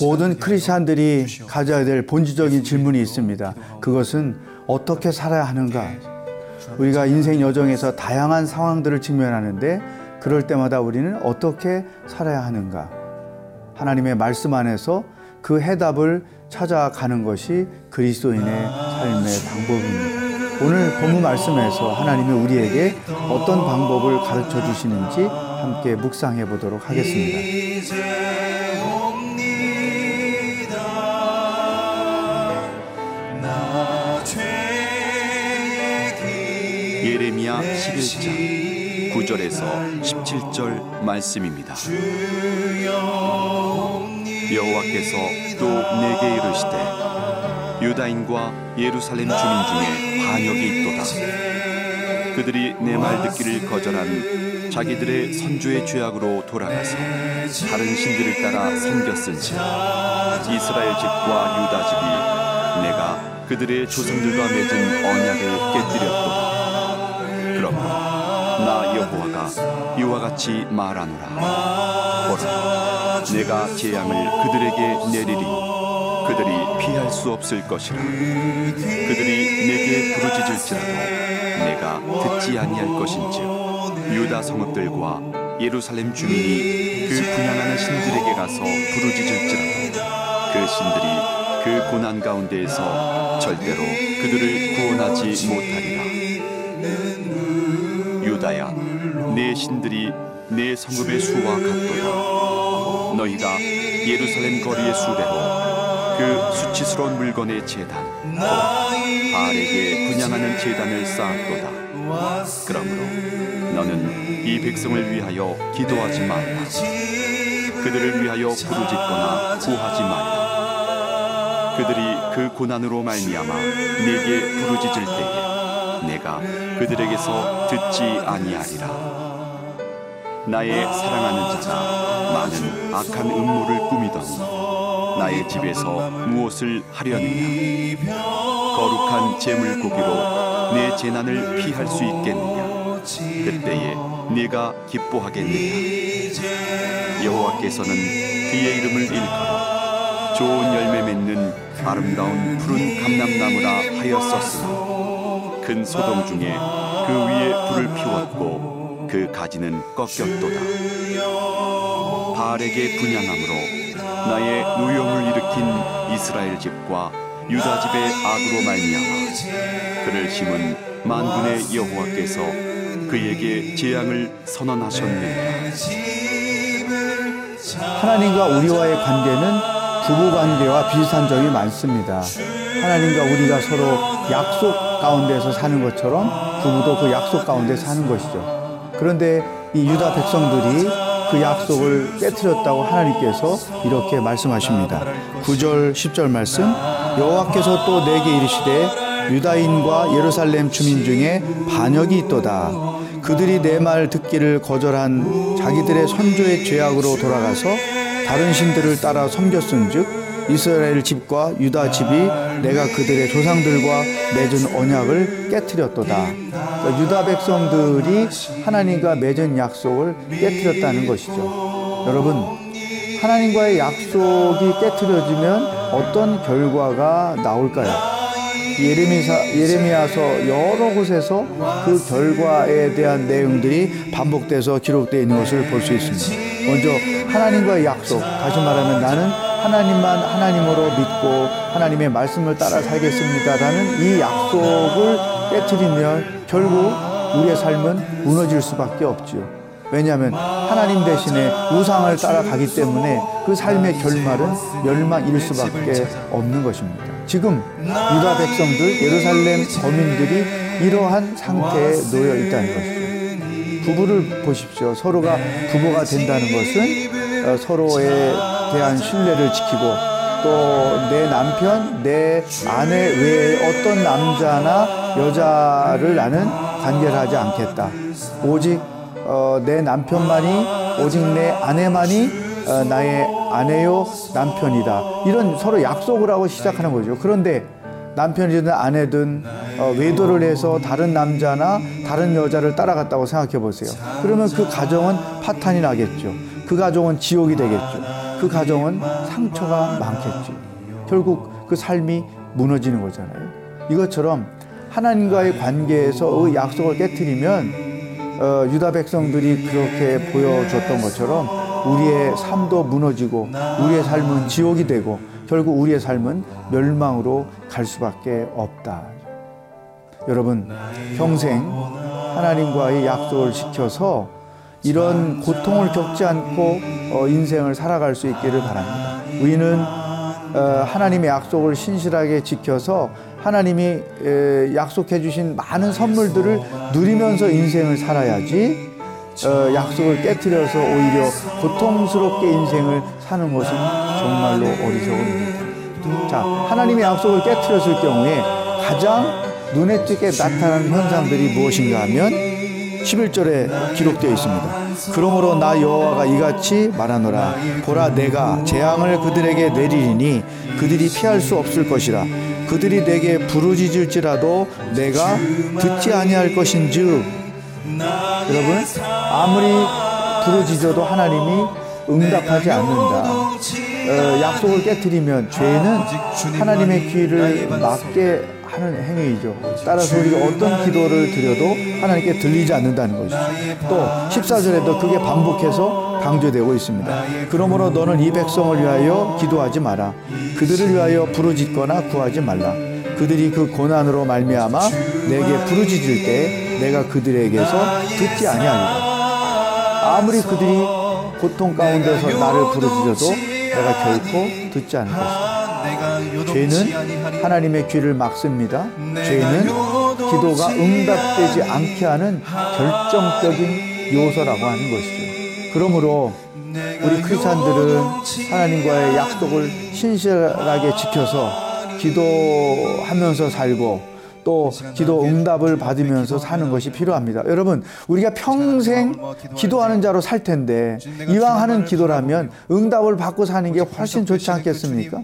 모든 크리스찬들이. 가져야 될 본질적인 질문이 있습니다. 그것은 어떻게 살아야 하는가? 우리가 인생 여정에서 다양한 상황들을 직면하는데 그럴 때마다 우리는 어떻게 살아야 하는가? 하나님의 말씀 안에서 그 해답을 찾아가는 것이 그리스도인의 삶의 방법입니다. 오늘 본문 말씀에서 하나님이 우리에게 어떤 방법을 가르쳐 주시는지 함께 묵상해 보도록 하겠습니다. 9절에서 17절 말씀입니다. 여호와께서 또 내게 이르시되 유다인과 예루살렘 주민 중에 반역이 있도다. 그들이 내 말 듣기를 거절한 자기들의 선조의 죄악으로 돌아가서 다른 신들을 따라 섬겼은지 이스라엘 집과 유다 집이 내가 그들의 조상들과 맺은 언약을 깨뜨렸도다. 여호와가 이와 같이 말하노라. 보라, 내가 재앙을 그들에게 내리리. 그들이 피할 수 없을 것이라. 그들이 내게 부르짖을지라도 내가 듣지 아니할 것인즉 유다 성읍들과 예루살렘 주민이 그 분양하는 신들에게 가서 부르짖을지라도 그 신들이 그 고난 가운데에서 절대로 그들을 구원하지 못하리라. 유다야, 내 신들이 내 성읍의 수와 같도다. 너희가 예루살렘 거리의 수대로 그 수치스러운 물건의 재단, 곧 바알에게 분양하는 재단을 쌓았도다. 그러므로 너는 이 백성을 위하여 기도하지 말라. 그들을 위하여 부르짖거나 구하지 말라. 그들이 그 고난으로 말미암아 내게 부르짖을 때에 내가 그들에게서 듣지 아니하리라. 나의 사랑하는 자가 많은 악한 음모를 꾸미더니 나의 집에서 무엇을 하려느냐? 거룩한 제물 고기로 내 재난을 피할 수 있겠느냐? 그때에 네가 기뻐하겠느냐? 여호와께서는 그의 이름을 일컬어 좋은 열매 맺는 아름다운 푸른 감람나무라 하였었으나 큰 소동 중에 그 위에 불을 피웠고 그 가지는 꺾였도다 바알에게 분양함으로 나의 노염을 일으킨 이스라엘 집과 유다 집의 악으로 말미암아 그를 심은 만군의 여호와께서 그에게 재앙을 선언하셨느니라 하나님과 우리와의 관계는 부부 관계와 비슷한 점이 많습니다. 하나님과 우리가 서로 약속 가운데서 사는 것처럼 부부도 그 약속 가운데 사는 것이죠. 그런데 이 유다 백성들이 그 약속을 깨뜨렸다고 하나님께서 이렇게 말씀하십니다. 9절, 10절 말씀. 여호와께서 또 내게 이르시되 유다인과 예루살렘 주민 중에 반역이 있도다. 그들이 내 말 듣기를 거절한 자기들의 선조의 죄악으로 돌아가서 다른 신들을 따라 섬겼은즉 이스라엘 집과 유다 집이 내가 그들의 조상들과 맺은 언약을 깨뜨렸도다. 그러니까 유다 백성들이 하나님과 맺은 약속을 깨뜨렸다는 것이죠. 여러분, 하나님과의 약속이 깨뜨려지면 어떤 결과가 나올까요? 예레미사, 예레미야서 여러 곳에서 그 결과에 대한 내용들이 반복돼서 기록되어 있는 것을 볼 수 있습니다. 먼저 하나님과의 약속, 다시 말하면 나는 하나님만 하나님으로 믿고 하나님의 말씀을 따라 살겠습니다라는 이 약속을 깨뜨리면 결국 우리의 삶은 무너질 수밖에 없지요. 왜냐하면 하나님 대신에 우상을 따라가기 때문에 그 삶의 결말은 멸망일 수밖에 없는 것입니다. 지금 유다 백성들, 예루살렘 거민들이 이러한 상태에 놓여 있다는 것이죠. 부부를 보십시오. 서로가 부부가 된다는 것은 어, 서로에 대한 신뢰를 지키고 또 내 남편, 내 아내 외에 어떤 남자나 여자를 나는 관계를 하지 않겠다. 오직 어, 내 남편만이 오직 내 아내만이 어, 나의 아내요 남편이다. 이런 서로 약속을 하고 시작하는 거죠. 그런데 남편이든 아내든 어, 외도를 해서 다른 남자나 다른 여자를 따라갔다고 생각해 보세요. 그러면 그 가정은 파탄이 나겠죠. 그 가정은 지옥이 되겠죠. 그 가정은 상처가 많겠죠. 결국 그 삶이 무너지는 거잖아요. 이것처럼 하나님과의 관계에서 약속을 깨뜨리면 어, 유다 백성들이 그렇게 보여줬던 것처럼 우리의 삶도 무너지고 우리의 삶은 지옥이 되고 결국 우리의 삶은 멸망으로 갈 수밖에 없다. 여러분 평생 하나님과의 약속을 지켜서 이런 고통을 겪지 않고 어, 인생을 살아갈 수 있기를 바랍니다. 우리는 어, 하나님의 약속을 신실하게 지켜서 하나님이 약속해 주신 많은 선물들을 누리면서 인생을 살아야지 어, 약속을 깨뜨려서 오히려 고통스럽게 인생을 사는 것은 정말로 어리석은. 자, 하나님의 약속을 깨뜨렸을 경우에 가장 눈에 띄게 나타나는 현상들이 무엇인가 하면 11절에 기록되어 있습니다. 그러므로 나 여호와가 이같이 말하노라 보라 내가 재앙을 그들에게 내리리니 그들이 피할 수 없을 것이라 그들이 내게 부르짖을지라도 내가 듣지 아니할 것인즉 여러분 아무리 부르짖어도 하나님이 응답하지 않는다. 어, 약속을 깨뜨리면 죄는 하나님의 귀를 막게 하는 행위이죠. 따라서 우리가 어떤 기도를 드려도 하나님께 들리지 않는다는 것이죠. 또 14절에도 그게 반복해서 강조되고 있습니다. 그러므로 너는 이 백성을 위하여 기도하지 마라. 그들을 위하여 부르짖거나 구하지 말라. 그들이 그 고난으로 말미암아 내게 부르짖을 때 내가 그들에게서 듣지 아니하리라. 아무리 그들이 고통 가운데서 나를 부르짖어도 내가 결코 듣지 않을 것이다. 죄는 하나님의 귀를 막습니다. 죄는 기도가 응답되지 않게 하는 결정적인 요소라고 하는 것이죠. 그러므로 우리 크리스찬들은 하나님과의 약속을 신실하게 지켜서 기도하면서 살고 또 기도 응답을 받으면서 사는 것이 필요합니다. 여러분, 우리가 평생 기도하는 자로 살 텐데 이왕 하는 기도라면 응답을 받고 사는 게 훨씬 좋지 않겠습니까?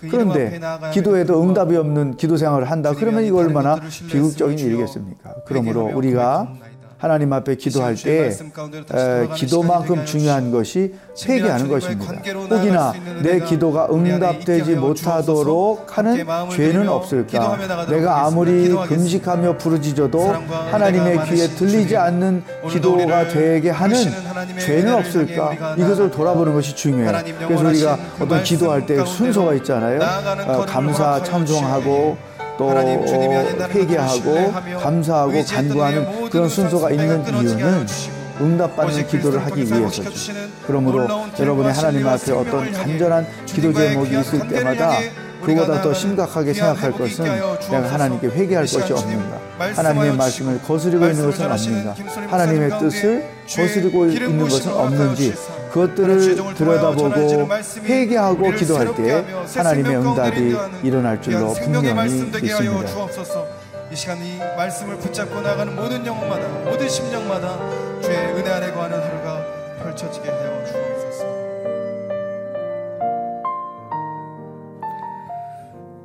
그 그런데 기도에도 응답이 없는 기도 생활을 한다. 그러면 이거 얼마나 비극적인 일이겠습니까? 그러므로 우리가 하나님 앞에 기도할 때 에, 기도만큼 중요한 것이 회개하는 것입니다. 혹이나 내 기도가 응답되지 못하도록 하는 죄는 없을까? 내가 아무리 금식하며 부르짖어도 하나님의 귀에 들리지 않는 기도가 되게 하는 죄는 없을까? 이것을 돌아보는 것이 중요해요. 그래서 우리가 어떤 기도할 때 순서가 있잖아요. 어, 감사, 찬송하고 또 회개하고 감사하고 간구하는 그런 순서가 있는 이유는 응답받는 기도를 하기 위해서죠. 그러므로 여러분이 하나님 앞에 어떤 간절한 기도 제목이 있을 때마다 그보다 더 심각하게 생각할 것은 내가 하나님께 회개할 것이 없는가. 하나님의 말씀을 거스르고 있는 것은 없는가. 하나님의 뜻을 거스르고 있는 것은 없는지 그것들을 들여다보고 회개하고 기도할 때 하나님의 응답이 일어날 줄로 분명히 믿습니다. 이 시간 이 말씀을 붙잡고 나가는 모든 영혼마다 모든 심령마다 주의 은혜 아래 거하는 하루가 펼쳐지게 하여 주옵소서.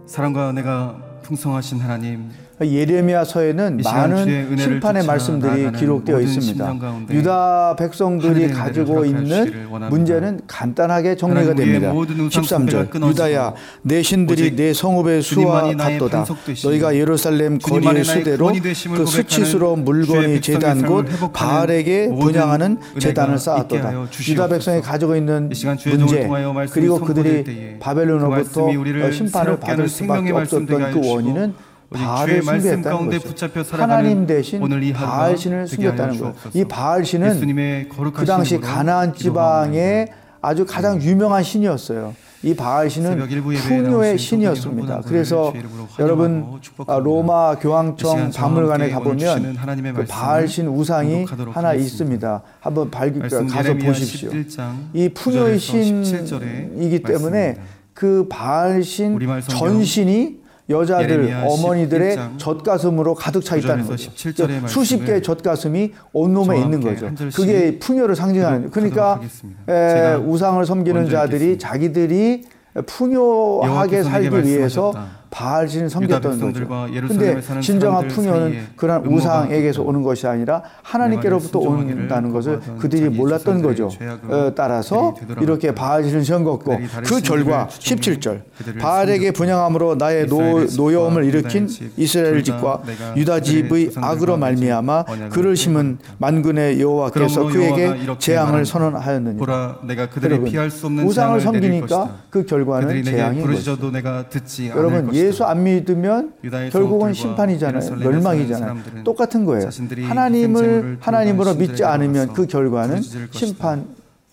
사랑과 은혜가 풍성하신 하나님 예레미야서에는 많은 심판의 말씀들이 기록되어 있습니다. 유다 백성들이 가지고 있는 문제는 간단하게 정리가 됩니다. 13절 유다야 내 신들이 내 성읍의 수와 같도다. 너희가 예루살렘 거리의 수대로 그 수치스러운 물건이 제단 곧 바알에게 분양하는 제단을 쌓았도다. 유다 백성이 가지고 있는 문제 그리고 그들이 바벨론으로부터 심판을 받을 수밖에 없었던 그 원인은 바알을 숭배했다는 것이죠. 하나님 대신 바알 신을 숭배했다는 거예요. 이 바알 신은 그 당시 가나안 지방의 아주 가장 유명한 신이었어요. 이 바알 신은 풍요의 신이었습니다. 그래서 여러분 아, 로마 교황청 박물관에 가보면 그 바알 신 우상이 하나 있습니다. 한번 발견 가서 보십시오. 이 풍요의 신이기 때문에 그 바알 신 전신이 여자들, 어머니들의 젖가슴으로 가득 차 있다는 거죠. 수십 개의 젖가슴이 온몸에 있는 거죠. 그게 풍요를 상징하는. 그러니까 우상을 섬기는 자들이 자기들이 풍요하게 살기 위해서 바알 신을 섬겼던 거죠. 근데 진정한 풍요는 음모가 우상에게서 오는 것이 아니라 하나님께로부터 온다는 것을 그들이 몰랐던 거죠. 어, 따라서. 이렇게 바알 신을 섬겼고 그들이 다른 그 결과 신들을 추종해 17절 그들을 바알에게 섬겼고 분향함으로 나의 노, 노여움을 일으킨 집, 이스라엘 둘 집과 유다 집의 악으로 말미암아 그를 심은 만군의 여호와께서 그에게 재앙을. 선언하였느니라. 여러분, 피할 수 없는 우상을 섬기니까. 그 결과는 재앙인 것이죠. 여러분. 예수 안 믿으면 결국은 심판이잖아요. 멸망이잖아요. 똑같은 거예요. 하나님을 하나님으로 믿지 않으면 그 결과는. 심판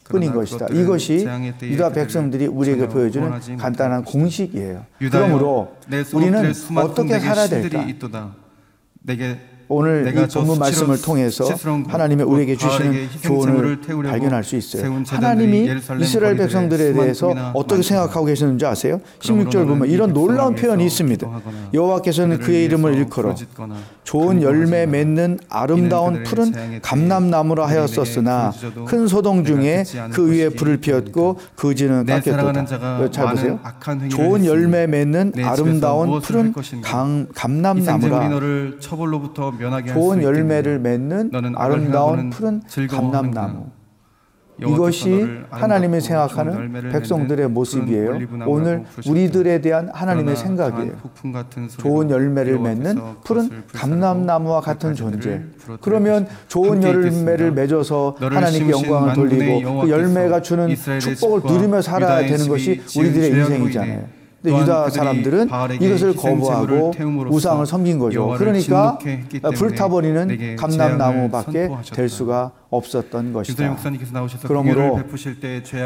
뿐인 그러나 것이다. 이것이 유다 백성들이 우리에게 보여주는 간단한. 공식이에요. 그러므로 우리는 어떻게 살아야 될까? 오늘 이저 본문 말씀을 통해서 하나님의 곧 우리에게 주시는 교훈을 발견할 수 있어요. 하나님이 이스라엘 백성들에 대해서 어떻게. 생각하고 계시는지 아세요? 그러므로 16절 보면 이런 이 놀라운 표현이 있습니다. 여호와께서는 그의 이름을 일컬어 좋은 즐거워하지 열매 마라. 맺는 아름다운 푸른 감람나무라 하였었으나 큰 소동 중에 그 위에 불을 피웠고 그 지는 내 사랑하는 깎였도다. 잘 보세요. 좋은 열매 맺는 아름다운 푸른 이생제물이 감람나무라 좋은? 열매를 맺는 아름다운 푸른. 감람나무 이것이 하나님이 생각하는 백성들의 모습이에요. 오늘. 우리들에 대한 하나님의 생각이에요. 좋은 열매를 맺는 푸른 감람나무와 그 같은 존재. 그러면. 좋은 열매를. 맺어서 하나님께 영광을 돌리고 그 열매가 주는 축복을 누리며 살아야 되는 것이 우리들의 인생이잖아요. 근데 유다 사람들은 이것을 거부하고 우상을 섬긴 거죠. 그러니까 불타버리는 선포하셨다. 될 수가 없었던 것이다. 나오셔서 그러므로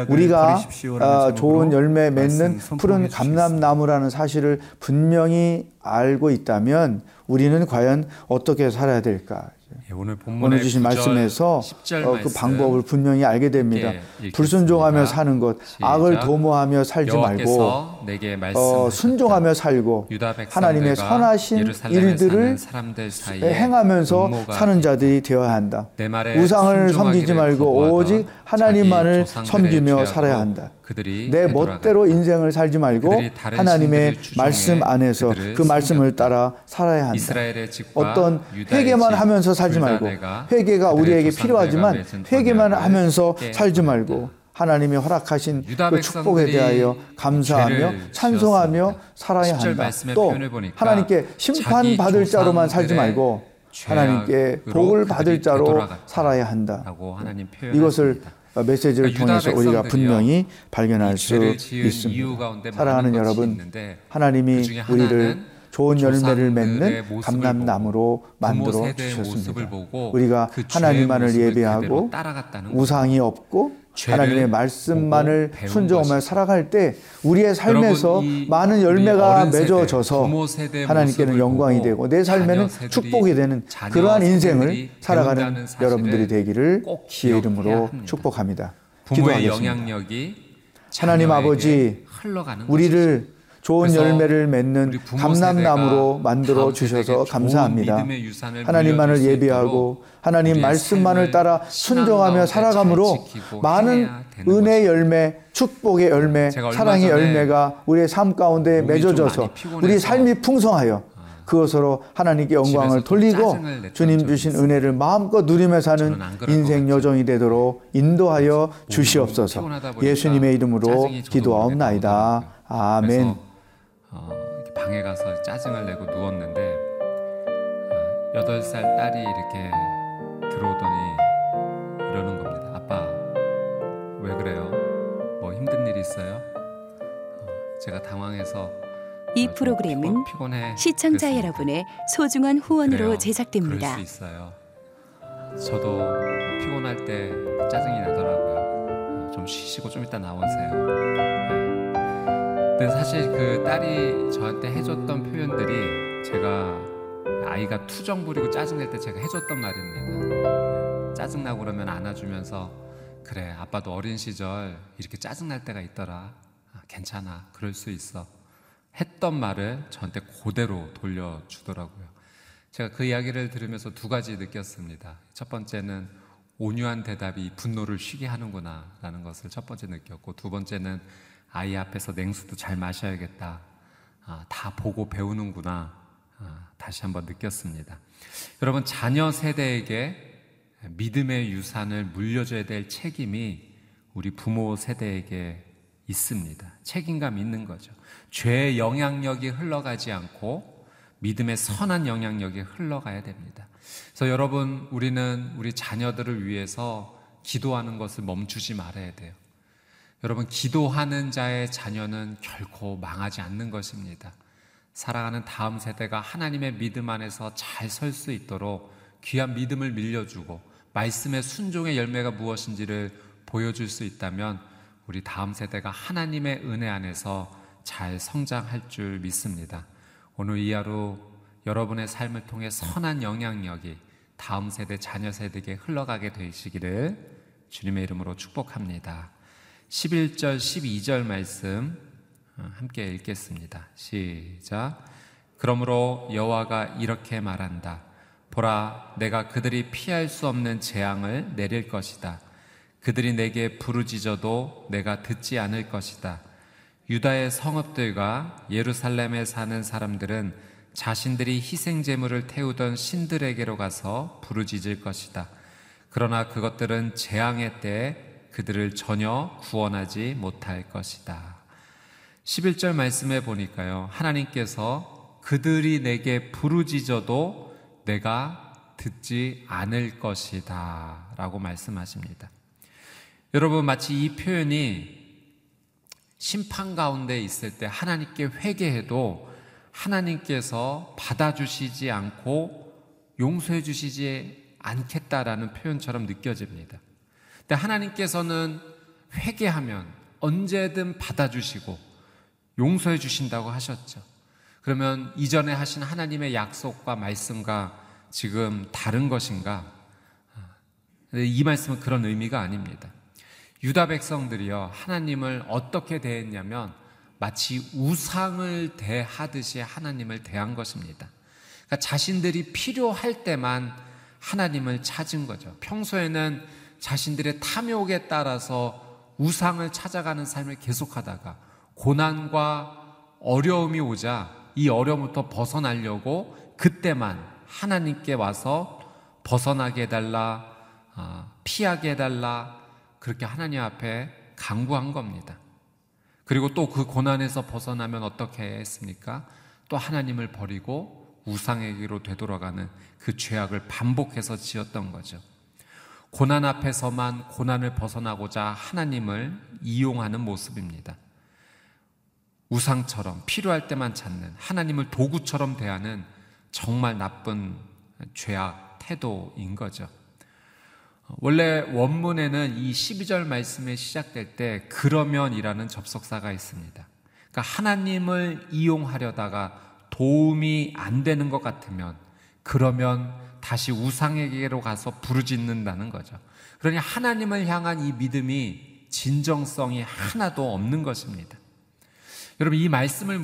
우리가 아, 좋은 열매 맺는 푸른. 감람나무라는 사실을 분명히 알고 있다면 우리는 과연 어떻게 살아야 될까? 예, 오늘 오늘 주신 9절, 말씀에서 10절 어, 그 방법을 분명히 알게 됩니다. 읽겠습니다. 불순종하며 사는 것, 악을 시작. 도모하며 살지 말고 어. 순종하며 살고 하나님의 선하신 일들을 행하면서 사는 자들이 되어야 한다. 우상을 섬기지 말고 오직 하나님만을 섬기며 살아야 한다. 그들이 내. 멋대로 인생을 살지 말고 하나님의 말씀 안에서 그 말씀을. 따라 살아야 한다. 어떤 회개만 집, 하면서 살지 말고 회개가 우리에게 필요하지만 회개만 하면서 깨 살지. 말고 하나님이 허락하신 그 축복에 대하여 감사하며 찬송하며. 살아야 10절 한다. 또 하나님께 심판 받을 자로만 살지 말고 하나님께 복을 받을 자로. 살아야 한다. 이것을. 메시지를 그러니까 통해서 우리가. 분명히 발견할 이수 있습니다. 사랑하는 여러분, 하나님이 그중에 우리를 좋은 열매를 맺는 감람나무로 만들어 주셨습니다. 우리가 그 하나님만을 예배하고. 우상이 없고 하나님의 말씀만을 순종하며. 살아갈 때 우리의 삶에서 여러분, 많은 열매가 세대, 맺어져서 세대의 하나님께는 영광이 되고 내 삶에는 축복이 되는 그러한 인생을 살아가는 여러분들이 되기를 꼭 주의 이름으로 합니다. 축복합니다. 기도하겠습니다. 하나님 아버지, 우리를 좋은 열매를 맺는 감람나무로 만들어 주셔서 감사합니다. 하나님만을 있도록 하나님 말씀만을 따라 순종하며 살아감으로 많은 은혜의 열매, 축복의 열매, 사랑의 열매가 우리의 삶 가운데 맺어져서 우리 삶이 풍성하여 그것으로 하나님께 영광을 돌리고 주님 주신. 은혜를 마음껏 누리며 사는 인생 것 여정이 되도록 인도하여 주시옵소서. 예수님의 이름으로 기도하옵나이다. 아멘. 어, 방에 가서 짜증을 내고 누웠는데 아, 여덟 살 딸이 이렇게 들어오더니 이러는 겁니다. 아빠 왜 그래요? 뭐 힘든 일 있어요? 어, 제가 당황해서 이 아, 좀 프로그램은 피곤-. 시청자 그랬습니다. 여러분의 소중한 후원으로 그래요. 제작됩니다. 그럴 수 있어요. 저도 피곤할 때 짜증이 나더라고요. 어, 좀 쉬시고 좀 이따 나오세요. 네. 근데 사실 그 딸이 저한테 해줬던 표현들이 제가 아이가 투정 부리고 짜증 낼 때 제가 해줬던 말입니다. 네. 짜증 나고 그러면 안아주면서 그래 아빠도 어린 시절 이렇게 짜증 날 때가 있더라. 아, 괜찮아 그럴 수 있어. 했던 말을 저한테 그대로 돌려주더라고요. 제가 그 이야기를 들으면서 두 가지 느꼈습니다. 첫 번째는 온유한 대답이 분노를 쉬게 하는구나라는 것을 첫 번째 느꼈고 두 번째는 아이 앞에서 냉수도 잘 마셔야겠다. 아, 다 보고 배우는구나 아, 다시 한번 느꼈습니다. 여러분 자녀 세대에게 믿음의 유산을 물려줘야 될 책임이 우리 부모 세대에게 있습니다. 책임감 있는 거죠. 죄의 영향력이 흘러가지 않고 믿음의 선한 영향력이 흘러가야 됩니다. 그래서 여러분, 우리는 우리 자녀들을 위해서 기도하는 것을 멈추지 말아야 돼요. 여러분, 기도하는 자의 자녀는 결코 망하지 않는 것입니다. 살아가는 다음 세대가 하나님의 믿음 안에서 잘 설 수 있도록 귀한 믿음을 밀려주고 말씀의 순종의 열매가 무엇인지를 보여줄 수 있다면 우리 다음 세대가 하나님의 은혜 안에서 잘 성장할 줄 믿습니다. 오늘 이 하루 여러분의 삶을 통해 선한 영향력이 다음 세대, 자녀 세대에게 흘러가게 되시기를 주님의 이름으로 축복합니다. 11절, 12절 말씀 어, 함께 읽겠습니다. 시작. 그러므로 여호와가 이렇게 말한다. 보라, 내가 그들이 피할 수 없는 재앙을 내릴 것이다. 그들이 내게 부르짖어도 내가 듣지 않을 것이다. 유다의 성읍들과 예루살렘에 사는 사람들은 자신들이 희생 제물을 태우던 신들에게로 가서 부르짖을 것이다. 그러나 그것들은 재앙의 때에 그들을 전혀 구원하지 못할 것이다. 11절 말씀에 보니까요. 하나님께서 그들이 내게 부르짖어도 내가 듣지 않을 것이다. 라고 말씀하십니다. 여러분, 마치 이 표현이 심판 가운데 있을 때 하나님께 회개해도 하나님께서 받아주시지 않고 용서해 주시지 않겠다라는 표현처럼 느껴집니다. 근데 하나님께서는 회개하면 언제든 받아주시고 용서해 주신다고 하셨죠. 그러면 이전에 하신 하나님의 약속과 말씀과 지금 다른 것인가? 이 말씀은 그런 의미가 아닙니다. 유다 백성들이요, 하나님을 어떻게 대했냐면 마치 우상을 대하듯이 하나님을 대한 것입니다. 그러니까 자신들이 필요할 때만 하나님을 찾은 거죠. 평소에는 자신들의 탐욕에 따라서 우상을 찾아가는 삶을 계속하다가 고난과 어려움이 오자 이 어려움부터 벗어나려고 그때만 하나님께 와서 벗어나게 해달라, 아, 피하게 해달라, 그렇게 하나님 앞에 강구한 겁니다. 그리고 또 그 고난에서 벗어나면 어떻게 했습니까? 또 하나님을 버리고 우상에게로 되돌아가는 그 죄악을 반복해서 지었던 거죠. 고난 앞에서만 고난을 벗어나고자 하나님을 이용하는 모습입니다. 우상처럼 필요할 때만 찾는 하나님을 도구처럼 대하는 정말 나쁜 죄악 태도인 거죠. 원래 원문에는 이 12절 말씀에 시작될 때 그러면이라는 접속사가 있습니다. 그러니까 하나님을 이용하려다가 도움이 안 되는 것 같으면 그러면 다시 우상에게로 가서 부르짖는다는 거죠. 그러니 하나님을 향한 이 믿음이 진정성이 하나도 없는 것입니다. 여러분 이 말씀을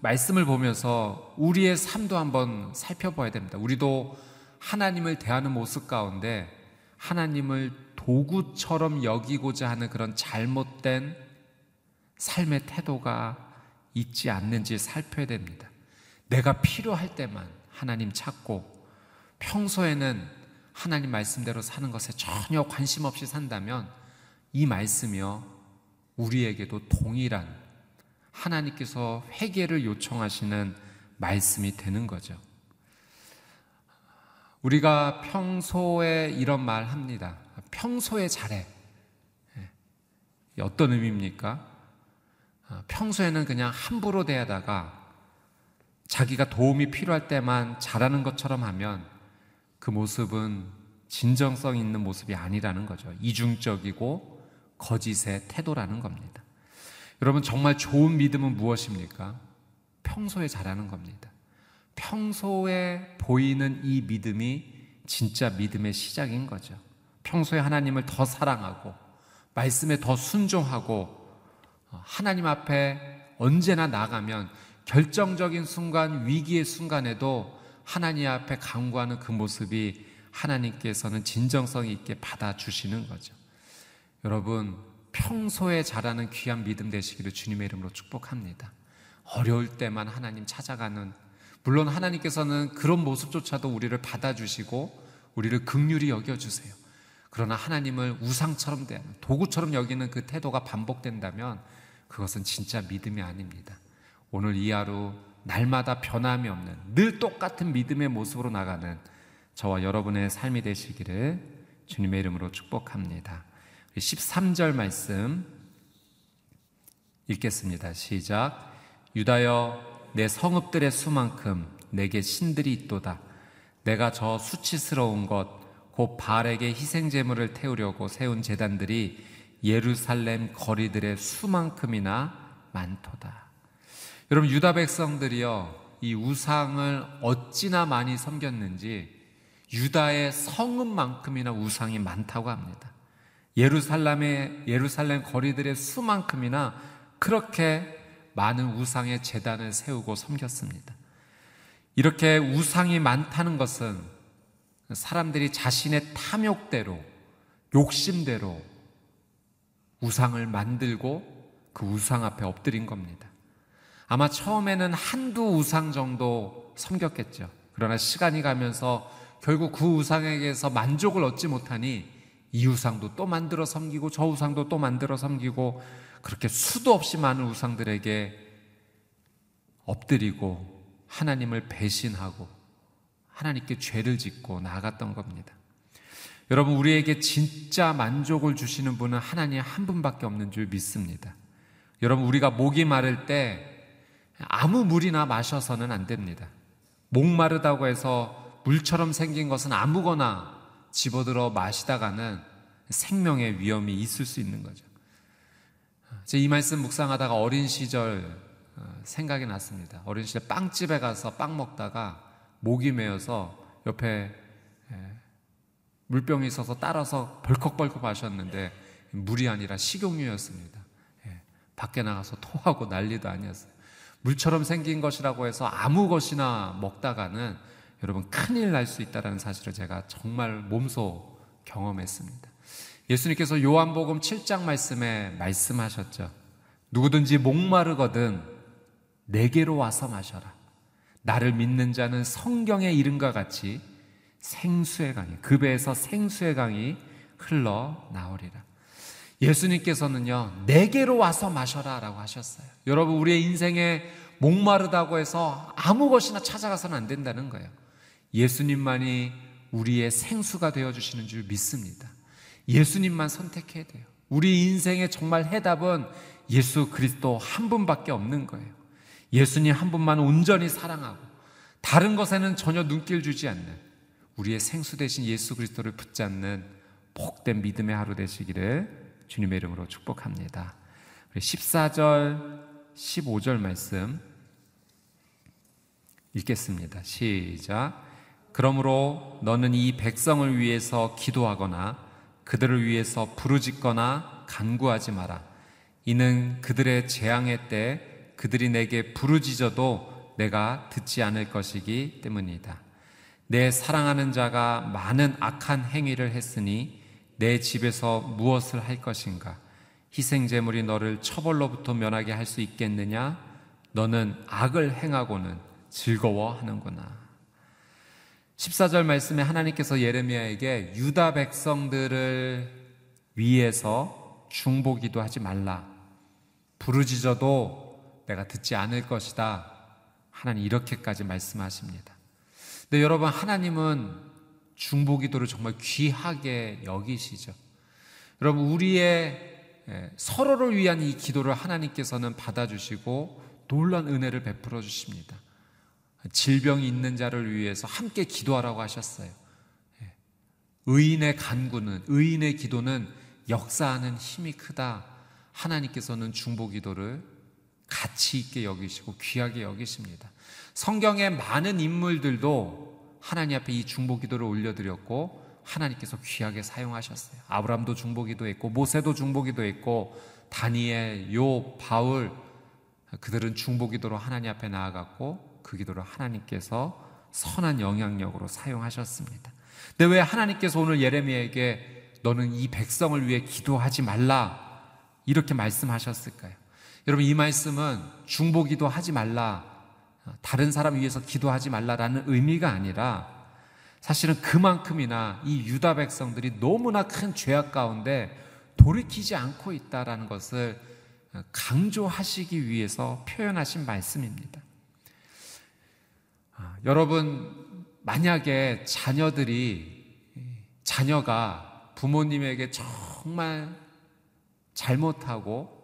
말씀을 보면서 우리의 삶도 한번 살펴봐야 됩니다. 우리도 하나님을 대하는 모습 가운데 하나님을 도구처럼 여기고자 하는 그런 잘못된 삶의 태도가 있지 않는지 살펴야 됩니다. 내가 필요할 때만 하나님 찾고 평소에는 하나님 말씀대로 사는 것에 전혀 관심 없이 산다면 이 말씀이요 우리에게도 동일한 하나님께서 회개를 요청하시는 말씀이 되는 거죠. 우리가 평소에 이런 말 합니다. 평소에 잘해. 예. 어떤 의미입니까? 아, 평소에는 그냥 함부로 대하다가 자기가 도움이 필요할 때만 잘하는 것처럼 하면 그 모습은 진정성 있는 모습이 아니라는 거죠. 이중적이고 거짓의 태도라는 겁니다. 여러분, 정말 좋은 믿음은 무엇입니까? 평소에 잘하는 겁니다. 평소에 보이는 이 믿음이 진짜 믿음의 시작인 거죠. 평소에 하나님을 더 사랑하고, 말씀에 더 순종하고, 어, 하나님 앞에 언제나 나가면 결정적인 순간, 위기의 순간에도 하나님 앞에 강구하는 그 모습이 하나님께서는 진정성 있게 받아주시는 거죠. 여러분, 평소에 자라는 귀한 믿음 되시기를 주님의 이름으로 축복합니다. 어려울 때만 하나님 찾아가는 물론 하나님께서는 그런 모습조차도 우리를 받아주시고 우리를 극률이 여겨주세요. 그러나 하나님을 우상처럼 대하는 도구처럼 여기는 그 태도가 반복된다면 그것은 진짜 믿음이 아닙니다. 오늘 이 하루 날마다 변함이 없는 늘 똑같은 믿음의 모습으로 나가는 저와 여러분의 삶이 되시기를 주님의 이름으로 축복합니다. 13절 말씀 읽겠습니다. 시작. 유다여 내 성읍들의 수만큼 내게 신들이 있도다. 내가 저 수치스러운 것 곧 바알에게 희생 제물을 태우려고 세운 제단들이 예루살렘 거리들의 수만큼이나 많도다. 여러분 유다 백성들이요 이 우상을 어찌나 많이 섬겼는지 유다의 성읍만큼이나 우상이 많다고 합니다. 예루살렘의 예루살렘 거리들의 수만큼이나 그렇게 많은 우상의 재단을 세우고 섬겼습니다. 이렇게 우상이 많다는 것은 사람들이 자신의 탐욕대로, 욕심대로 우상을 만들고 그 우상 앞에 엎드린 겁니다. 아마 처음에는 한두 우상 정도 섬겼겠죠. 그러나 시간이 가면서 결국 그 우상에게서 만족을 얻지 못하니 이 우상도 또 만들어 섬기고 저 우상도 또 만들어 섬기고 그렇게 수도 없이 많은 우상들에게 엎드리고 하나님을 배신하고 하나님께 죄를 짓고 나아갔던 겁니다. 여러분, 우리에게 진짜 만족을 주시는 분은 하나님 한 분밖에 없는 줄 믿습니다. 여러분, 우리가 목이 마를 때 아무 물이나 마셔서는 안 됩니다. 목마르다고 해서 물처럼 생긴 것은 아무거나 집어들어 마시다가는 생명의 위험이 있을 수 있는 거죠. 이 말씀 묵상하다가 어린 시절 어, 생각이 났습니다. 어린 시절 빵집에 가서 빵 먹다가 목이 메어서 옆에 물병이 있어서 따라서 벌컥벌컥 마셨는데 물이 아니라 식용유였습니다. 예, 밖에 나가서 토하고 난리도 아니었어요. 물처럼 생긴 것이라고 해서 아무 것이나 먹다가는 여러분 큰일 날 수 있다는 사실을 제가 정말 몸소 경험했습니다. 예수님께서 요한복음 7장 말씀에 말씀하셨죠. 누구든지 목마르거든 내게로 와서 마셔라. 나를 믿는 자는 성경의 이름과 같이 생수의 강이 그 배에서 생수의 강이 흘러 나오리라. 예수님께서는요 내게로 와서 마셔라 라고 하셨어요. 여러분 우리의 인생에 목마르다고 해서 아무 것이나 찾아가서는 안 된다는 거예요. 예수님만이 우리의 생수가 되어 주시는 줄 믿습니다. 예수님만 선택해야 돼요. 우리 인생의 정말 해답은 예수 그리스도 한 분밖에 없는 거예요. 예수님 한 분만 온전히 사랑하고 다른 것에는 전혀 눈길 주지 않는 우리의 생수 대신 예수 그리스도를 붙잡는 복된 믿음의 하루 되시기를 주님의 이름으로 축복합니다. 14절, 15절 말씀 읽겠습니다. 시작. 그러므로 너는 이 백성을 위해서 기도하거나 그들을 위해서 부르짖거나 간구하지 마라. 이는 그들의 재앙의 때 그들이 내게 부르짖어도 내가 듣지 않을 것이기 때문이다. 내 사랑하는 자가 많은 악한 행위를 했으니 내 집에서 무엇을 할 것인가? 희생제물이 너를 처벌로부터 면하게 할 수 있겠느냐? 너는 악을 행하고는 즐거워하는구나. 14절 말씀에 하나님께서 예레미야에게 유다 백성들을 위해서 중보기도 하지 말라. 부르짖어도 내가 듣지 않을 것이다. 하나님 이렇게까지 말씀하십니다. 근데 여러분 하나님은 중보기도를 정말 귀하게 여기시죠. 여러분 우리의 예, 서로를 위한 이 기도를 하나님께서는 받아주시고 놀란 은혜를 베풀어 주십니다. 질병이 있는 자를 위해서 함께 기도하라고 하셨어요. 예. 의인의 간구는, 의인의 기도는 역사하는 힘이 크다. 하나님께서는 중보 기도를 가치 있게 여기시고 귀하게 여기십니다. 성경의 많은 인물들도 하나님 앞에 이 중보 기도를 올려드렸고 하나님께서 귀하게 사용하셨어요. 아브람도 중보 기도했고 모세도 중보 기도했고 다니엘, 요, 바울 그들은 중보 기도로 하나님 앞에 나아갔고 그 기도를 하나님께서 선한 영향력으로 사용하셨습니다. 근데 왜 하나님께서 오늘 예레미야에게 너는 이 백성을 위해 기도하지 말라 이렇게 말씀하셨을까요? 여러분 이 말씀은 중보기도 하지 말라, 다른 사람 위해서 기도하지 말라라는 의미가 아니라 사실은 그만큼이나 이 유다 백성들이 너무나 큰 죄악 가운데 돌이키지 않고 있다라는 것을 강조하시기 위해서 표현하신 말씀입니다. 아, 여러분 만약에 자녀들이 자녀가 부모님에게 정말 잘못하고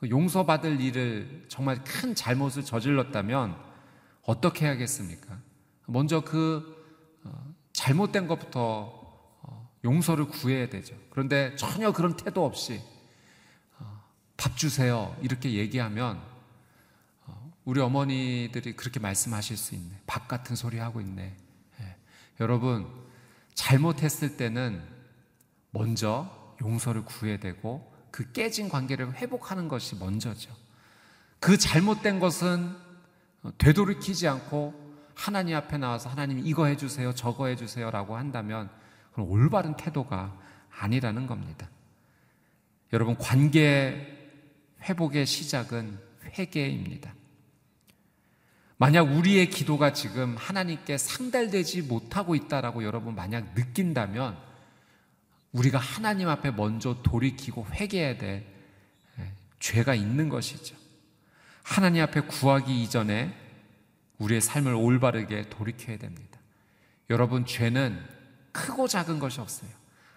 그 용서받을 일을 정말 큰 잘못을 저질렀다면 어떻게 해야겠습니까? 먼저 그 어, 잘못된 것부터 어, 용서를 구해야 되죠. 그런데 전혀 그런 태도 없이 어, 밥 주세요 이렇게 얘기하면 우리 어머니들이 그렇게 말씀하실 수 있네. 밥 같은 소리 하고 있네. 예. 여러분 잘못했을 때는 먼저 용서를 구해야 되고 그 깨진 관계를 회복하는 것이 먼저죠. 그 잘못된 것은 되돌이키지 않고 하나님 앞에 나와서 하나님 이거 해주세요, 저거 해주세요라고 한다면 그건 올바른 태도가 아니라는 겁니다. 여러분 관계 회복의 시작은 회개입니다. 만약 우리의 기도가 지금 하나님께 상달되지 못하고 있다라고 여러분 만약 느낀다면 우리가 하나님 앞에 먼저 돌이키고 회개해야 될 예, 죄가 있는 것이죠. 하나님 앞에 구하기 이전에 우리의 삶을 올바르게 돌이켜야 됩니다. 여러분, 죄는 크고 작은 것이 없어요.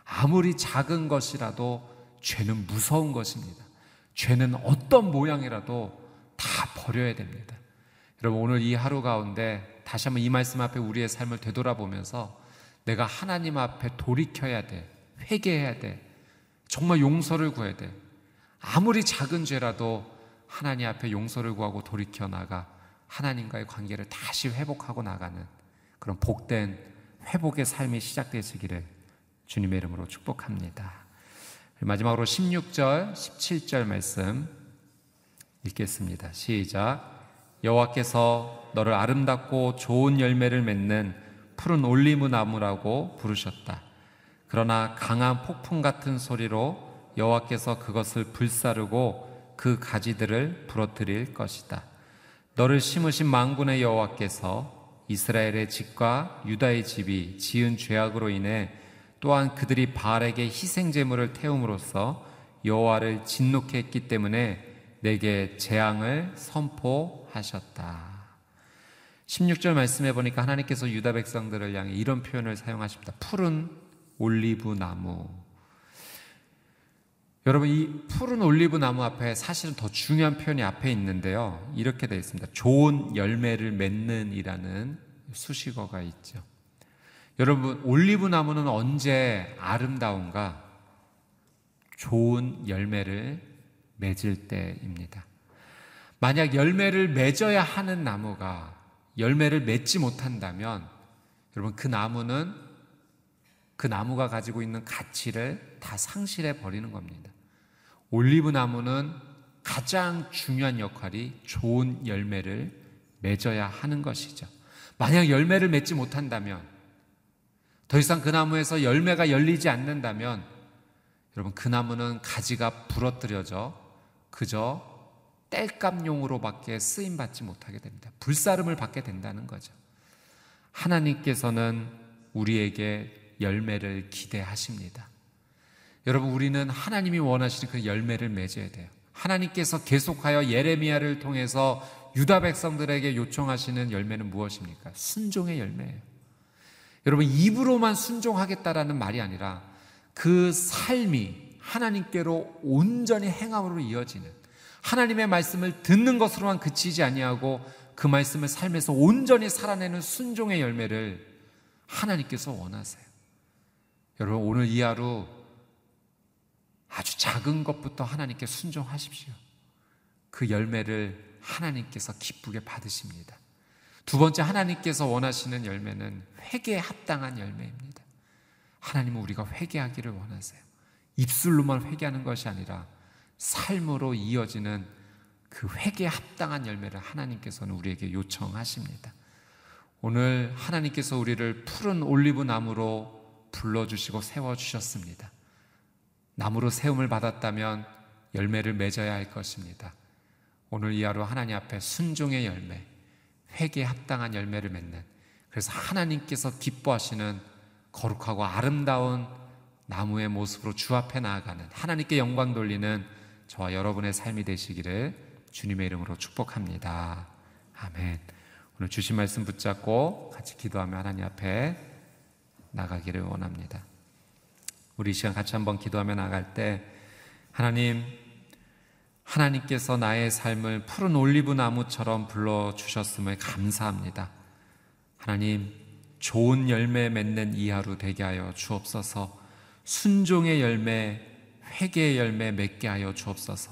아무리 작은 것이라도 죄는 무서운 것입니다. 죄는 어떤 모양이라도 다 버려야 됩니다. 여러분 오늘 이 하루 가운데 다시 한번 이 말씀 앞에 우리의 삶을 되돌아보면서 내가 하나님 앞에 돌이켜야 돼. 회개해야 돼. 정말 용서를 구해야 돼. 아무리 작은 죄라도 하나님 앞에 용서를 구하고 돌이켜 나가 하나님과의 관계를 다시 회복하고 나가는 그런 복된 회복의 삶이 시작되시기를 주님의 이름으로 축복합니다. 마지막으로 16절, 17절 말씀 읽겠습니다. 시작. 여호와께서 너를 아름답고 좋은 열매를 맺는 푸른 올리브 나무라고 부르셨다. 그러나 강한 폭풍 같은 소리로 여호와께서 그것을 불사르고 그 가지들을 부러뜨릴 것이다. 너를 심으신 망군의 여호와께서 이스라엘의 집과 유다의 집이 지은 죄악으로 인해 또한 그들이 바알에게 희생 제물을 태움으로써 여호와를 진노케 했기 때문에 내게 재앙을 선포하셨다. 16절 말씀해 보니까 하나님께서 유다 백성들을 향해 이런 표현을 사용하십니다. 푸른 올리브 나무. 여러분 이 푸른 올리브 나무 앞에 사실은 더 중요한 표현이 앞에 있는데요. 이렇게 되어 있습니다. 좋은 열매를 맺는이라는 수식어가 있죠. 여러분 올리브 나무는 언제 아름다운가? 좋은 열매를 맺을 때입니다. 만약 열매를 맺어야 하는 나무가 열매를 맺지 못한다면 여러분 그 나무는 그 나무가 가지고 있는 가치를 다 상실해 버리는 겁니다. 올리브 나무는 가장 중요한 역할이 좋은 열매를 맺어야 하는 것이죠. 만약 열매를 맺지 못한다면 더 이상 그 나무에서 열매가 열리지 않는다면 여러분 그 나무는 가지가 부러뜨려져 그저 땔감용으로밖에 쓰임 받지 못하게 됩니다. 불사름을 받게 된다는 거죠. 하나님께서는 우리에게 열매를 기대하십니다. 여러분, 우리는 하나님이 원하시는 그 열매를 맺어야 돼요. 하나님께서 계속하여 예레미야를 통해서 유다 백성들에게 요청하시는 열매는 무엇입니까? 순종의 열매예요. 여러분, 입으로만 순종하겠다라는 말이 아니라 그 삶이 하나님께로 온전히 행함으로 이어지는 하나님의 말씀을 듣는 것으로만 그치지 아니하고 그 말씀을 삶에서 온전히 살아내는 순종의 열매를 하나님께서 원하세요. 여러분 오늘 이 하루 아주 작은 것부터 하나님께 순종하십시오. 그 열매를 하나님께서 기쁘게 받으십니다. 두 번째 하나님께서 원하시는 열매는 회개에 합당한 열매입니다. 하나님은 우리가 회개하기를 원하세요. 입술로만 회개하는 것이 아니라 삶으로 이어지는 그 회개에 합당한 열매를 하나님께서는 우리에게 요청하십니다. 오늘 하나님께서 우리를 푸른 올리브 나무로 불러주시고 세워주셨습니다. 나무로 세움을 받았다면 열매를 맺어야 할 것입니다. 오늘 이 하루 하나님 앞에 순종의 열매, 회개에 합당한 열매를 맺는 그래서 하나님께서 기뻐하시는 거룩하고 아름다운 나무의 모습으로 주 앞에 나아가는 하나님께 영광 돌리는 저와 여러분의 삶이 되시기를 주님의 이름으로 축복합니다. 아멘. 오늘 주신 말씀 붙잡고 같이 기도하며 하나님 앞에 나가기를 원합니다. 우리 시간 같이 한번 기도하며 나갈 때 하나님 하나님께서 나의 삶을 푸른 올리브 나무처럼 불러 주셨음을 감사합니다. 하나님 좋은 열매 맺는 이 하루 되게 하여 주옵소서. 순종의 열매, 회개의 열매 맺게 하여 주옵소서.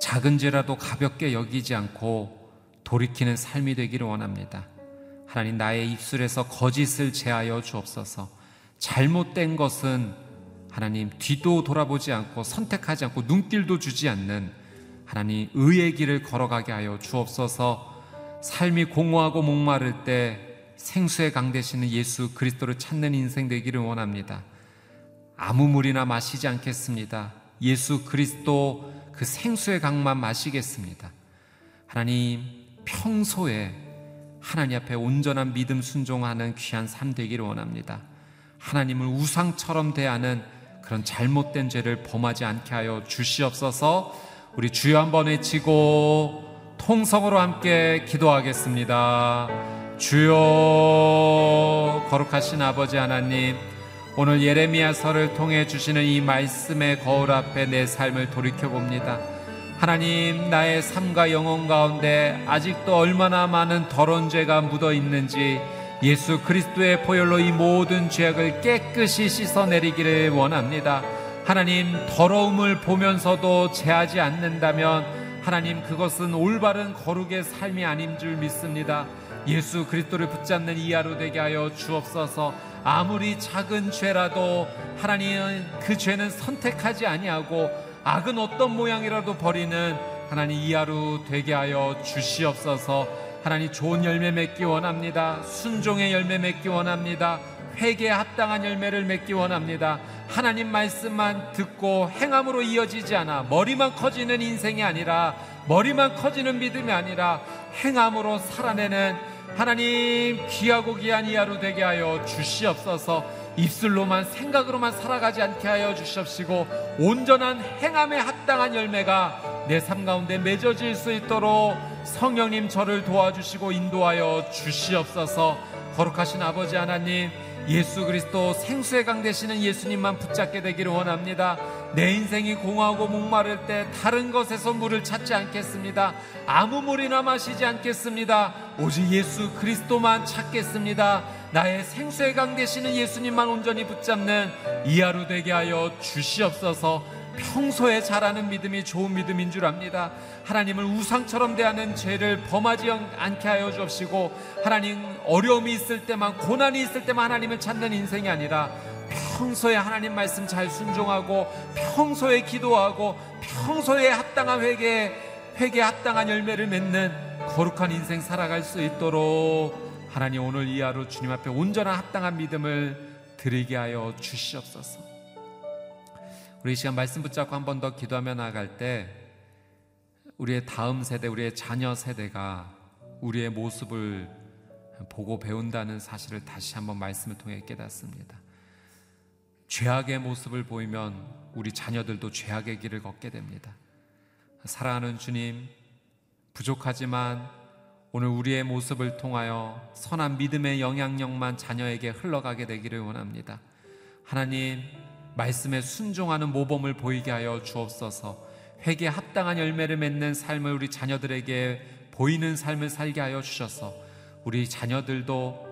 작은 죄라도 가볍게 여기지 않고 돌이키는 삶이 되기를 원합니다. 하나님 나의 입술에서 거짓을 제하여 주옵소서. 잘못된 것은 하나님 뒤도 돌아보지 않고 선택하지 않고 눈길도 주지 않는 하나님 의의 길을 걸어가게 하여 주옵소서. 삶이 공허하고 목마를 때 생수의 강 되시는 예수 그리스도를 찾는 인생 되기를 원합니다. 아무 물이나 마시지 않겠습니다. 예수 그리스도 그 생수의 강만 마시겠습니다. 하나님 평소에 하나님 앞에 온전한 믿음 순종하는 귀한 삶 되기를 원합니다. 하나님을 우상처럼 대하는 그런 잘못된 죄를 범하지 않게 하여 주시옵소서. 우리 주여 한번 외치고 통성으로 함께 기도하겠습니다. 주여 거룩하신 아버지 하나님 오늘 예레미야서를 통해 주시는 이 말씀의 거울 앞에 내 삶을 돌이켜 봅니다. 하나님 나의 삶과 영혼 가운데 아직도 얼마나 많은 더러운 죄가 묻어 있는지 예수 그리스도의 보혈로 이 모든 죄악을 깨끗이 씻어내리기를 원합니다. 하나님 더러움을 보면서도 제하지 않는다면 하나님 그것은 올바른 거룩의 삶이 아닌 줄 믿습니다. 예수 그리스도를 붙잡는 이 하루 되게 하여 주옵소서. 아무리 작은 죄라도 하나님은 그 죄는 선택하지 아니하고 악은 어떤 모양이라도 버리는 하나님 이 하루 되게 하여 주시옵소서. 하나님 좋은 열매 맺기 원합니다. 순종의 열매 맺기 원합니다. 회개에 합당한 열매를 맺기 원합니다. 하나님 말씀만 듣고 행함으로 이어지지 않아 머리만 커지는 인생이 아니라 머리만 커지는 믿음이 아니라 행함으로 살아내는 하나님 귀하고 귀한 이 하루 되게 하여 주시옵소서 입술로만 생각으로만 살아가지 않게 하여 주시옵시고 온전한 행함에 합당한 열매가 내 삶 가운데 맺어질 수 있도록 성령님 저를 도와주시고 인도하여 주시옵소서 거룩하신 아버지 하나님 예수 그리스도 생수의 강 되시는 예수님만 붙잡게 되기를 원합니다. 내 인생이 공하고 목마를 때 다른 것에서 물을 찾지 않겠습니다. 아무 물이나 마시지 않겠습니다. 오직 예수 그리스도만 찾겠습니다. 나의 생수의 강 되시는 예수님만 온전히 붙잡는 이 하루 되게 하여 주시옵소서. 평소에 잘하는 믿음이 좋은 믿음인 줄 압니다. 하나님을 우상처럼 대하는 죄를 범하지 않게 하여 주옵시고 하나님 어려움이 있을 때만 고난이 있을 때만 하나님을 찾는 인생이 아니라 평소에 하나님 말씀 잘 순종하고 평소에 기도하고 평소에 합당한 회개 회개 합당한 열매를 맺는 거룩한 인생 살아갈 수 있도록 하나님 오늘 이 하루 주님 앞에 온전한 합당한 믿음을 드리게 하여 주시옵소서. 우리 시간 말씀 붙잡고 한 번 더 기도하며 나갈 때 우리의 다음 세대, 우리의 자녀 세대가 우리의 모습을 보고 배운다는 사실을 다시 한번 말씀을 통해 깨닫습니다. 죄악의 모습을 보이면 우리 자녀들도 죄악의 길을 걷게 됩니다. 사랑하는 주님, 부족하지만 오늘 우리의 모습을 통하여 선한 믿음의 영향력만 자녀에게 흘러가게 되기를 원합니다. 하나님, 말씀에 순종하는 모범을 보이게 하여 주옵소서. 회개에 합당한 열매를 맺는 삶을 우리 자녀들에게 보이는 삶을 살게 하여 주셔서 우리 자녀들도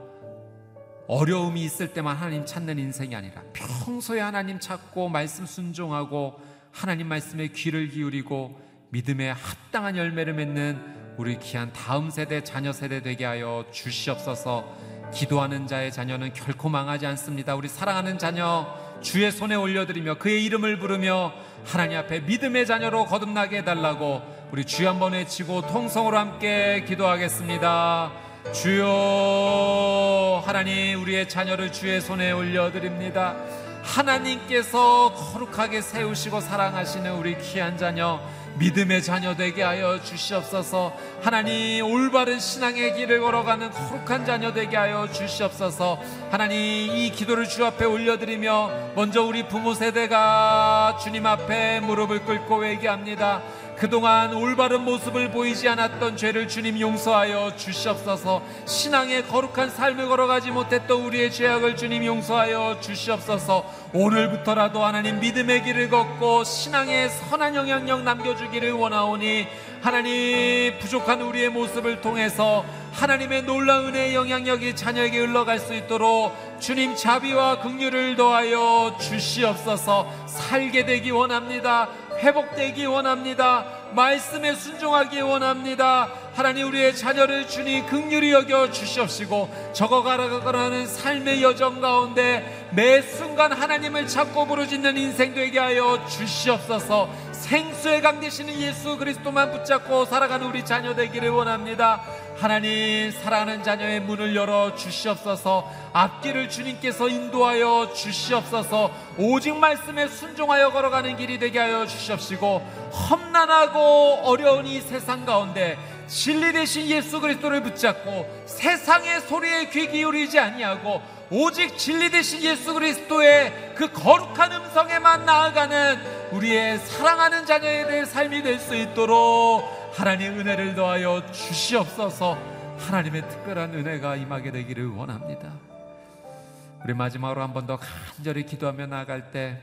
어려움이 있을 때만 하나님 찾는 인생이 아니라 평소에 하나님 찾고 말씀 순종하고 하나님 말씀에 귀를 기울이고 믿음에 합당한 열매를 맺는 우리 귀한 다음 세대 자녀 세대 되게 하여 주시옵소서. 기도하는 자의 자녀는 결코 망하지 않습니다. 우리 사랑하는 자녀 주의 손에 올려드리며 그의 이름을 부르며 하나님 앞에 믿음의 자녀로 거듭나게 해달라고 우리 주여 한번 외치고 통성으로 함께 기도하겠습니다. 주여 하나님 우리의 자녀를 주의 손에 올려드립니다. 하나님께서 거룩하게 세우시고 사랑하시는 우리 귀한 자녀 믿음의 자녀 되게 하여 주시옵소서. 하나님 올바른 신앙의 길을 걸어가는 거룩한 자녀 되게 하여 주시옵소서. 하나님 이 기도를 주 앞에 올려드리며 먼저 우리 부모 세대가 주님 앞에 무릎을 꿇고 회개합니다 그동안 올바른 모습을 보이지 않았던 죄를 주님 용서하여 주시옵소서. 신앙의 거룩한 삶을 걸어가지 못했던 우리의 죄악을 주님 용서하여 주시옵소서. 오늘부터라도 하나님 믿음의 길을 걷고 신앙의 선한 영향력 남겨주기를 원하오니 하나님 부족한 우리의 모습을 통해서 하나님의 놀라운 은혜의 영향력이 자녀에게 흘러갈 수 있도록 주님 자비와 긍휼을 더하여 주시옵소서. 살게 되기 원합니다 회복되기 원합니다. 말씀에 순종하기 원합니다. 하나님 우리의 자녀를 주님 극률히 여겨 주시옵시고 적어가라가는 삶의 여정 가운데 매 순간 하나님을 찾고 부르짖는 인생 되게 하여 주시옵소서 생수의 강 되시는 예수 그리스도만 붙잡고 살아가는 우리 자녀 되기를 원합니다. 하나님 사랑하는 자녀의 문을 열어 주시옵소서. 앞길을 주님께서 인도하여 주시옵소서. 오직 말씀에 순종하여 걸어가는 길이 되게 하여 주시옵시고 험난하고 어려운 이 세상 가운데 진리 대신 예수 그리스도를 붙잡고 세상의 소리에 귀 기울이지 아니하고 오직 진리 대신 예수 그리스도의 그 거룩한 음성에만 나아가는 우리의 사랑하는 자녀의 삶이 될 수 있도록 하나님 은혜를 더하여 주시옵소서 하나님의 특별한 은혜가 임하게 되기를 원합니다. 우리 마지막으로 한 번 더 간절히 기도하며 나아갈 때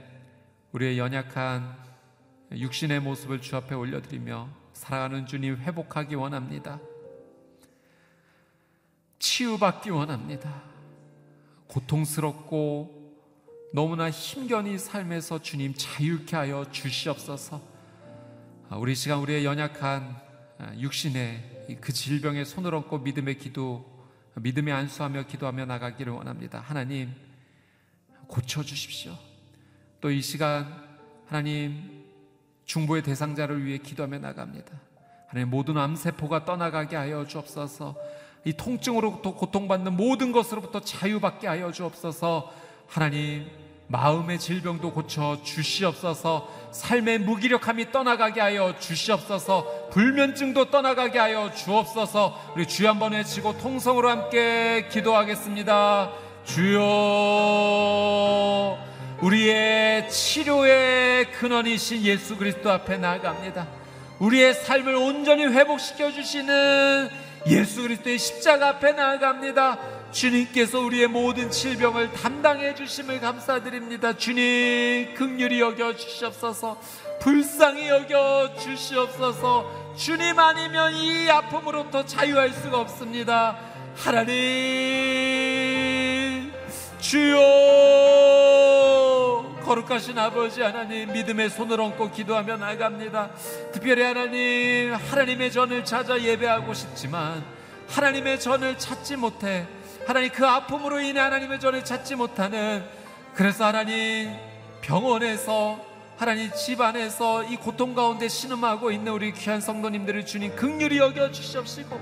우리의 연약한 육신의 모습을 주 앞에 올려드리며 살아가는 주님 회복하기 원합니다. 치유받기 원합니다. 고통스럽고 너무나 힘겨운 삶에서 주님 자유케 하여 주시옵소서. 우리 시간 우리의 연약한 육신의 그 질병에 손을 얹고 믿음의 기도, 믿음의 안수하며 기도하며 나가기를 원합니다. 하나님 고쳐 주십시오. 또 이 시간 하나님 중보의 대상자를 위해 기도하며 나갑니다. 하나님 모든 암세포가 떠나가게 하여 주옵소서. 이 통증으로부터 고통받는 모든 것으로부터 자유받게 하여 주옵소서. 하나님 마음의 질병도 고쳐 주시옵소서. 삶의 무기력함이 떠나가게 하여 주시옵소서. 불면증도 떠나가게 하여 주옵소서. 우리 주여 한번 외치고 통성으로 함께 기도하겠습니다. 주여 우리의 치료의 근원이신 예수 그리스도 앞에 나아갑니다. 우리의 삶을 온전히 회복시켜 주시는 예수 그리스도의 십자가 앞에 나아갑니다. 주님께서 우리의 모든 질병을 담당해 주심을 감사드립니다. 주님 극률이 여겨 주시옵소서. 불쌍히 여겨 주시옵소서. 주님 아니면 이 아픔으로부터 자유할 수가 없습니다. 하나님 주여 거룩하신 아버지 하나님 믿음의 손을 얹고 기도하며 나갑니다. 특별히 하나님 하나님의 전을 찾아 예배하고 싶지만 하나님의 전을 찾지 못해 하나님 그 아픔으로 인해 하나님의 전을 찾지 못하는 그래서 하나님 병원에서 하나님 집안에서 이 고통 가운데 신음하고 있는 우리 귀한 성도님들을 주님 극률이 여겨 주시옵시고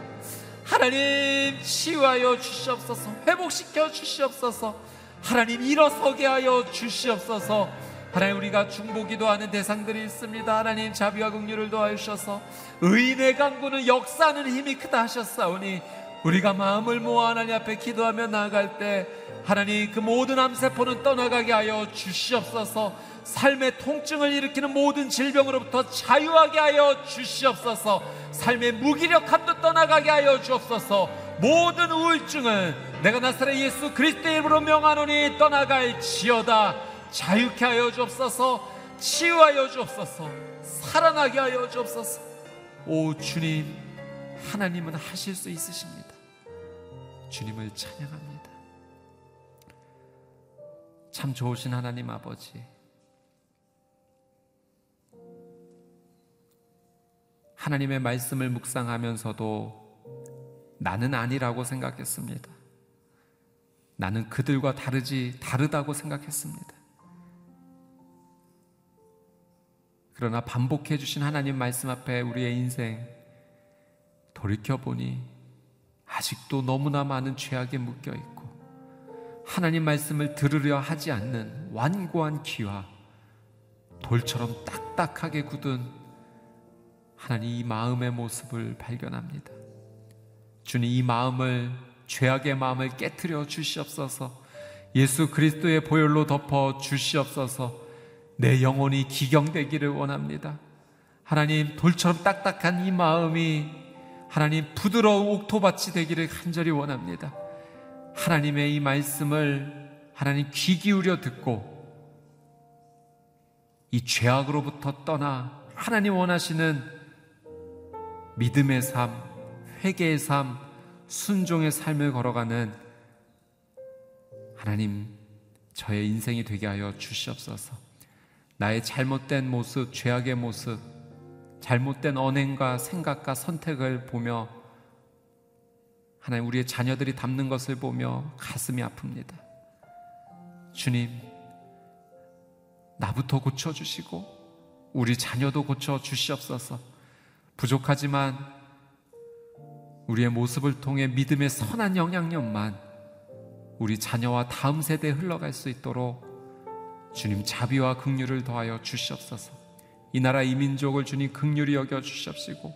하나님 치유하여 주시옵소서 회복시켜 주시옵소서 하나님 일어서게 하여 주시옵소서. 하나님 우리가 중보기도 하는 대상들이 있습니다. 하나님 자비와 긍휼을 도와주셔서 의인의 강구는 역사하는 힘이 크다 하셨사오니 우리가 마음을 모아 하나님 앞에 기도하며 나아갈 때 하나님 그 모든 암세포는 떠나가게 하여 주시옵소서. 삶의 통증을 일으키는 모든 질병으로부터 자유하게 하여 주시옵소서. 삶의 무기력함도 떠나가게 하여 주옵소서. 모든 우울증은 내가 나사렛 예수 그리스도의 이름으로 명하노니 떠나갈 지어다. 자유케 하여 주옵소서. 치유하여 주옵소서. 살아나게 하여 주옵소서. 오 주님 하나님은 하실 수 있으십니다 주님을 찬양합니다. 참 좋으신 하나님 아버지. 하나님의 말씀을 묵상하면서도 나는 아니라고 생각했습니다. 나는 그들과 다르지, 다르다고 생각했습니다. 그러나 반복해 주신 하나님 말씀 앞에 우리의 인생 돌이켜보니 아직도 너무나 많은 죄악에 묶여 있고 하나님 말씀을 들으려 하지 않는 완고한 귀와 돌처럼 딱딱하게 굳은 하나님 이 마음의 모습을 발견합니다. 주님 이 마음을 죄악의 마음을 깨뜨려 주시옵소서. 예수 그리스도의 보혈로 덮어 주시옵소서. 내 영혼이 기경되기를 원합니다. 하나님 돌처럼 딱딱한 이 마음이 하나님 부드러운 옥토밭이 되기를 간절히 원합니다. 하나님의 이 말씀을 하나님 귀 기울여 듣고 이 죄악으로부터 떠나 하나님 원하시는 믿음의 삶, 회개의 삶, 순종의 삶을 걸어가는 하나님 저의 인생이 되게 하여 주시옵소서. 나의 잘못된 모습, 죄악의 모습, 잘못된 언행과 생각과 선택을 보며 하나님 우리의 자녀들이 담는 것을 보며 가슴이 아픕니다. 주님, 나부터 고쳐주시고 우리 자녀도 고쳐 주시옵소서. 부족하지만 우리의 모습을 통해 믿음의 선한 영향력만 우리 자녀와 다음 세대에 흘러갈 수 있도록 주님 자비와 긍휼을 더하여 주시옵소서. 이 나라 이 민족을 주님 긍휼히 여겨 주시옵시고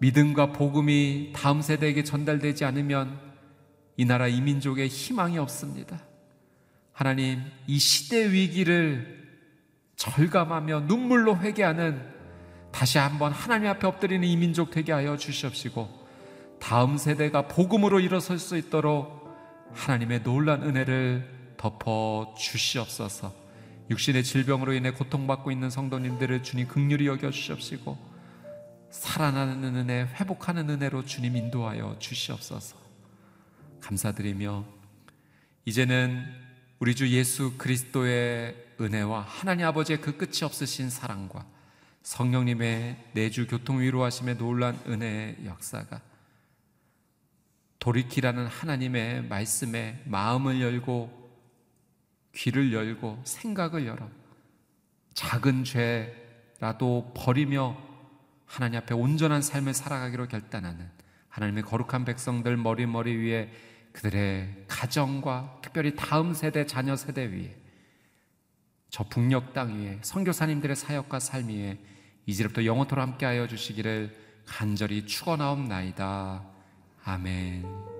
믿음과 복음이 다음 세대에게 전달되지 않으면 이 나라 이 민족에 희망이 없습니다. 하나님, 이 시대 위기를 절감하며 눈물로 회개하는 다시 한번 하나님 앞에 엎드리는 이 민족 되게 하여 주시옵시고 다음 세대가 복음으로 일어설 수 있도록 하나님의 놀란 은혜를 덮어 주시옵소서. 육신의 질병으로 인해 고통받고 있는 성도님들을 주님 극률히 여겨 주시옵시고 살아나는 은혜, 회복하는 은혜로 주님 인도하여 주시옵소서. 감사드리며 이제는 우리 주 예수 그리스도의 은혜와 하나님 아버지의 그 끝이 없으신 사랑과 성령님의 내주 교통 위로하심의 놀란 은혜의 역사가 돌이키라는 하나님의 말씀에 마음을 열고 귀를 열고 생각을 열어 작은 죄라도 버리며 하나님 앞에 온전한 삶을 살아가기로 결단하는 하나님의 거룩한 백성들 머리머리 위에 그들의 가정과 특별히 다음 세대 자녀 세대 위에 저 북녘 땅 위에 선교사님들의 사역과 삶 위에 이제부터 영원토록 함께하여 주시기를 간절히 축원하옵나이다. 아멘.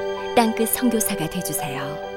땅끝 선교사가 되주세요.